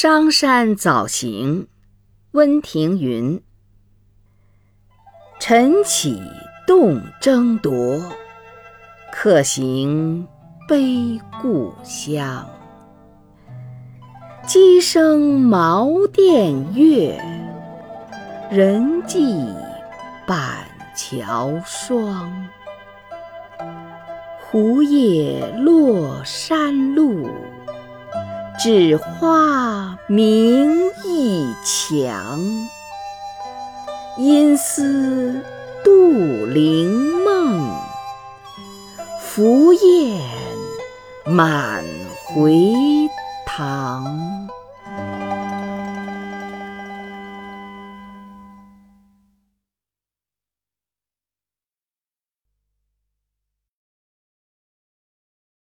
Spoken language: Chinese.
商山早行，温庭筠。晨起动征铎，客行悲故乡。鸡声茅店月，人迹板桥霜。胡叶落山路。只花明驿墙，因思杜陵梦，凫雁满回塘。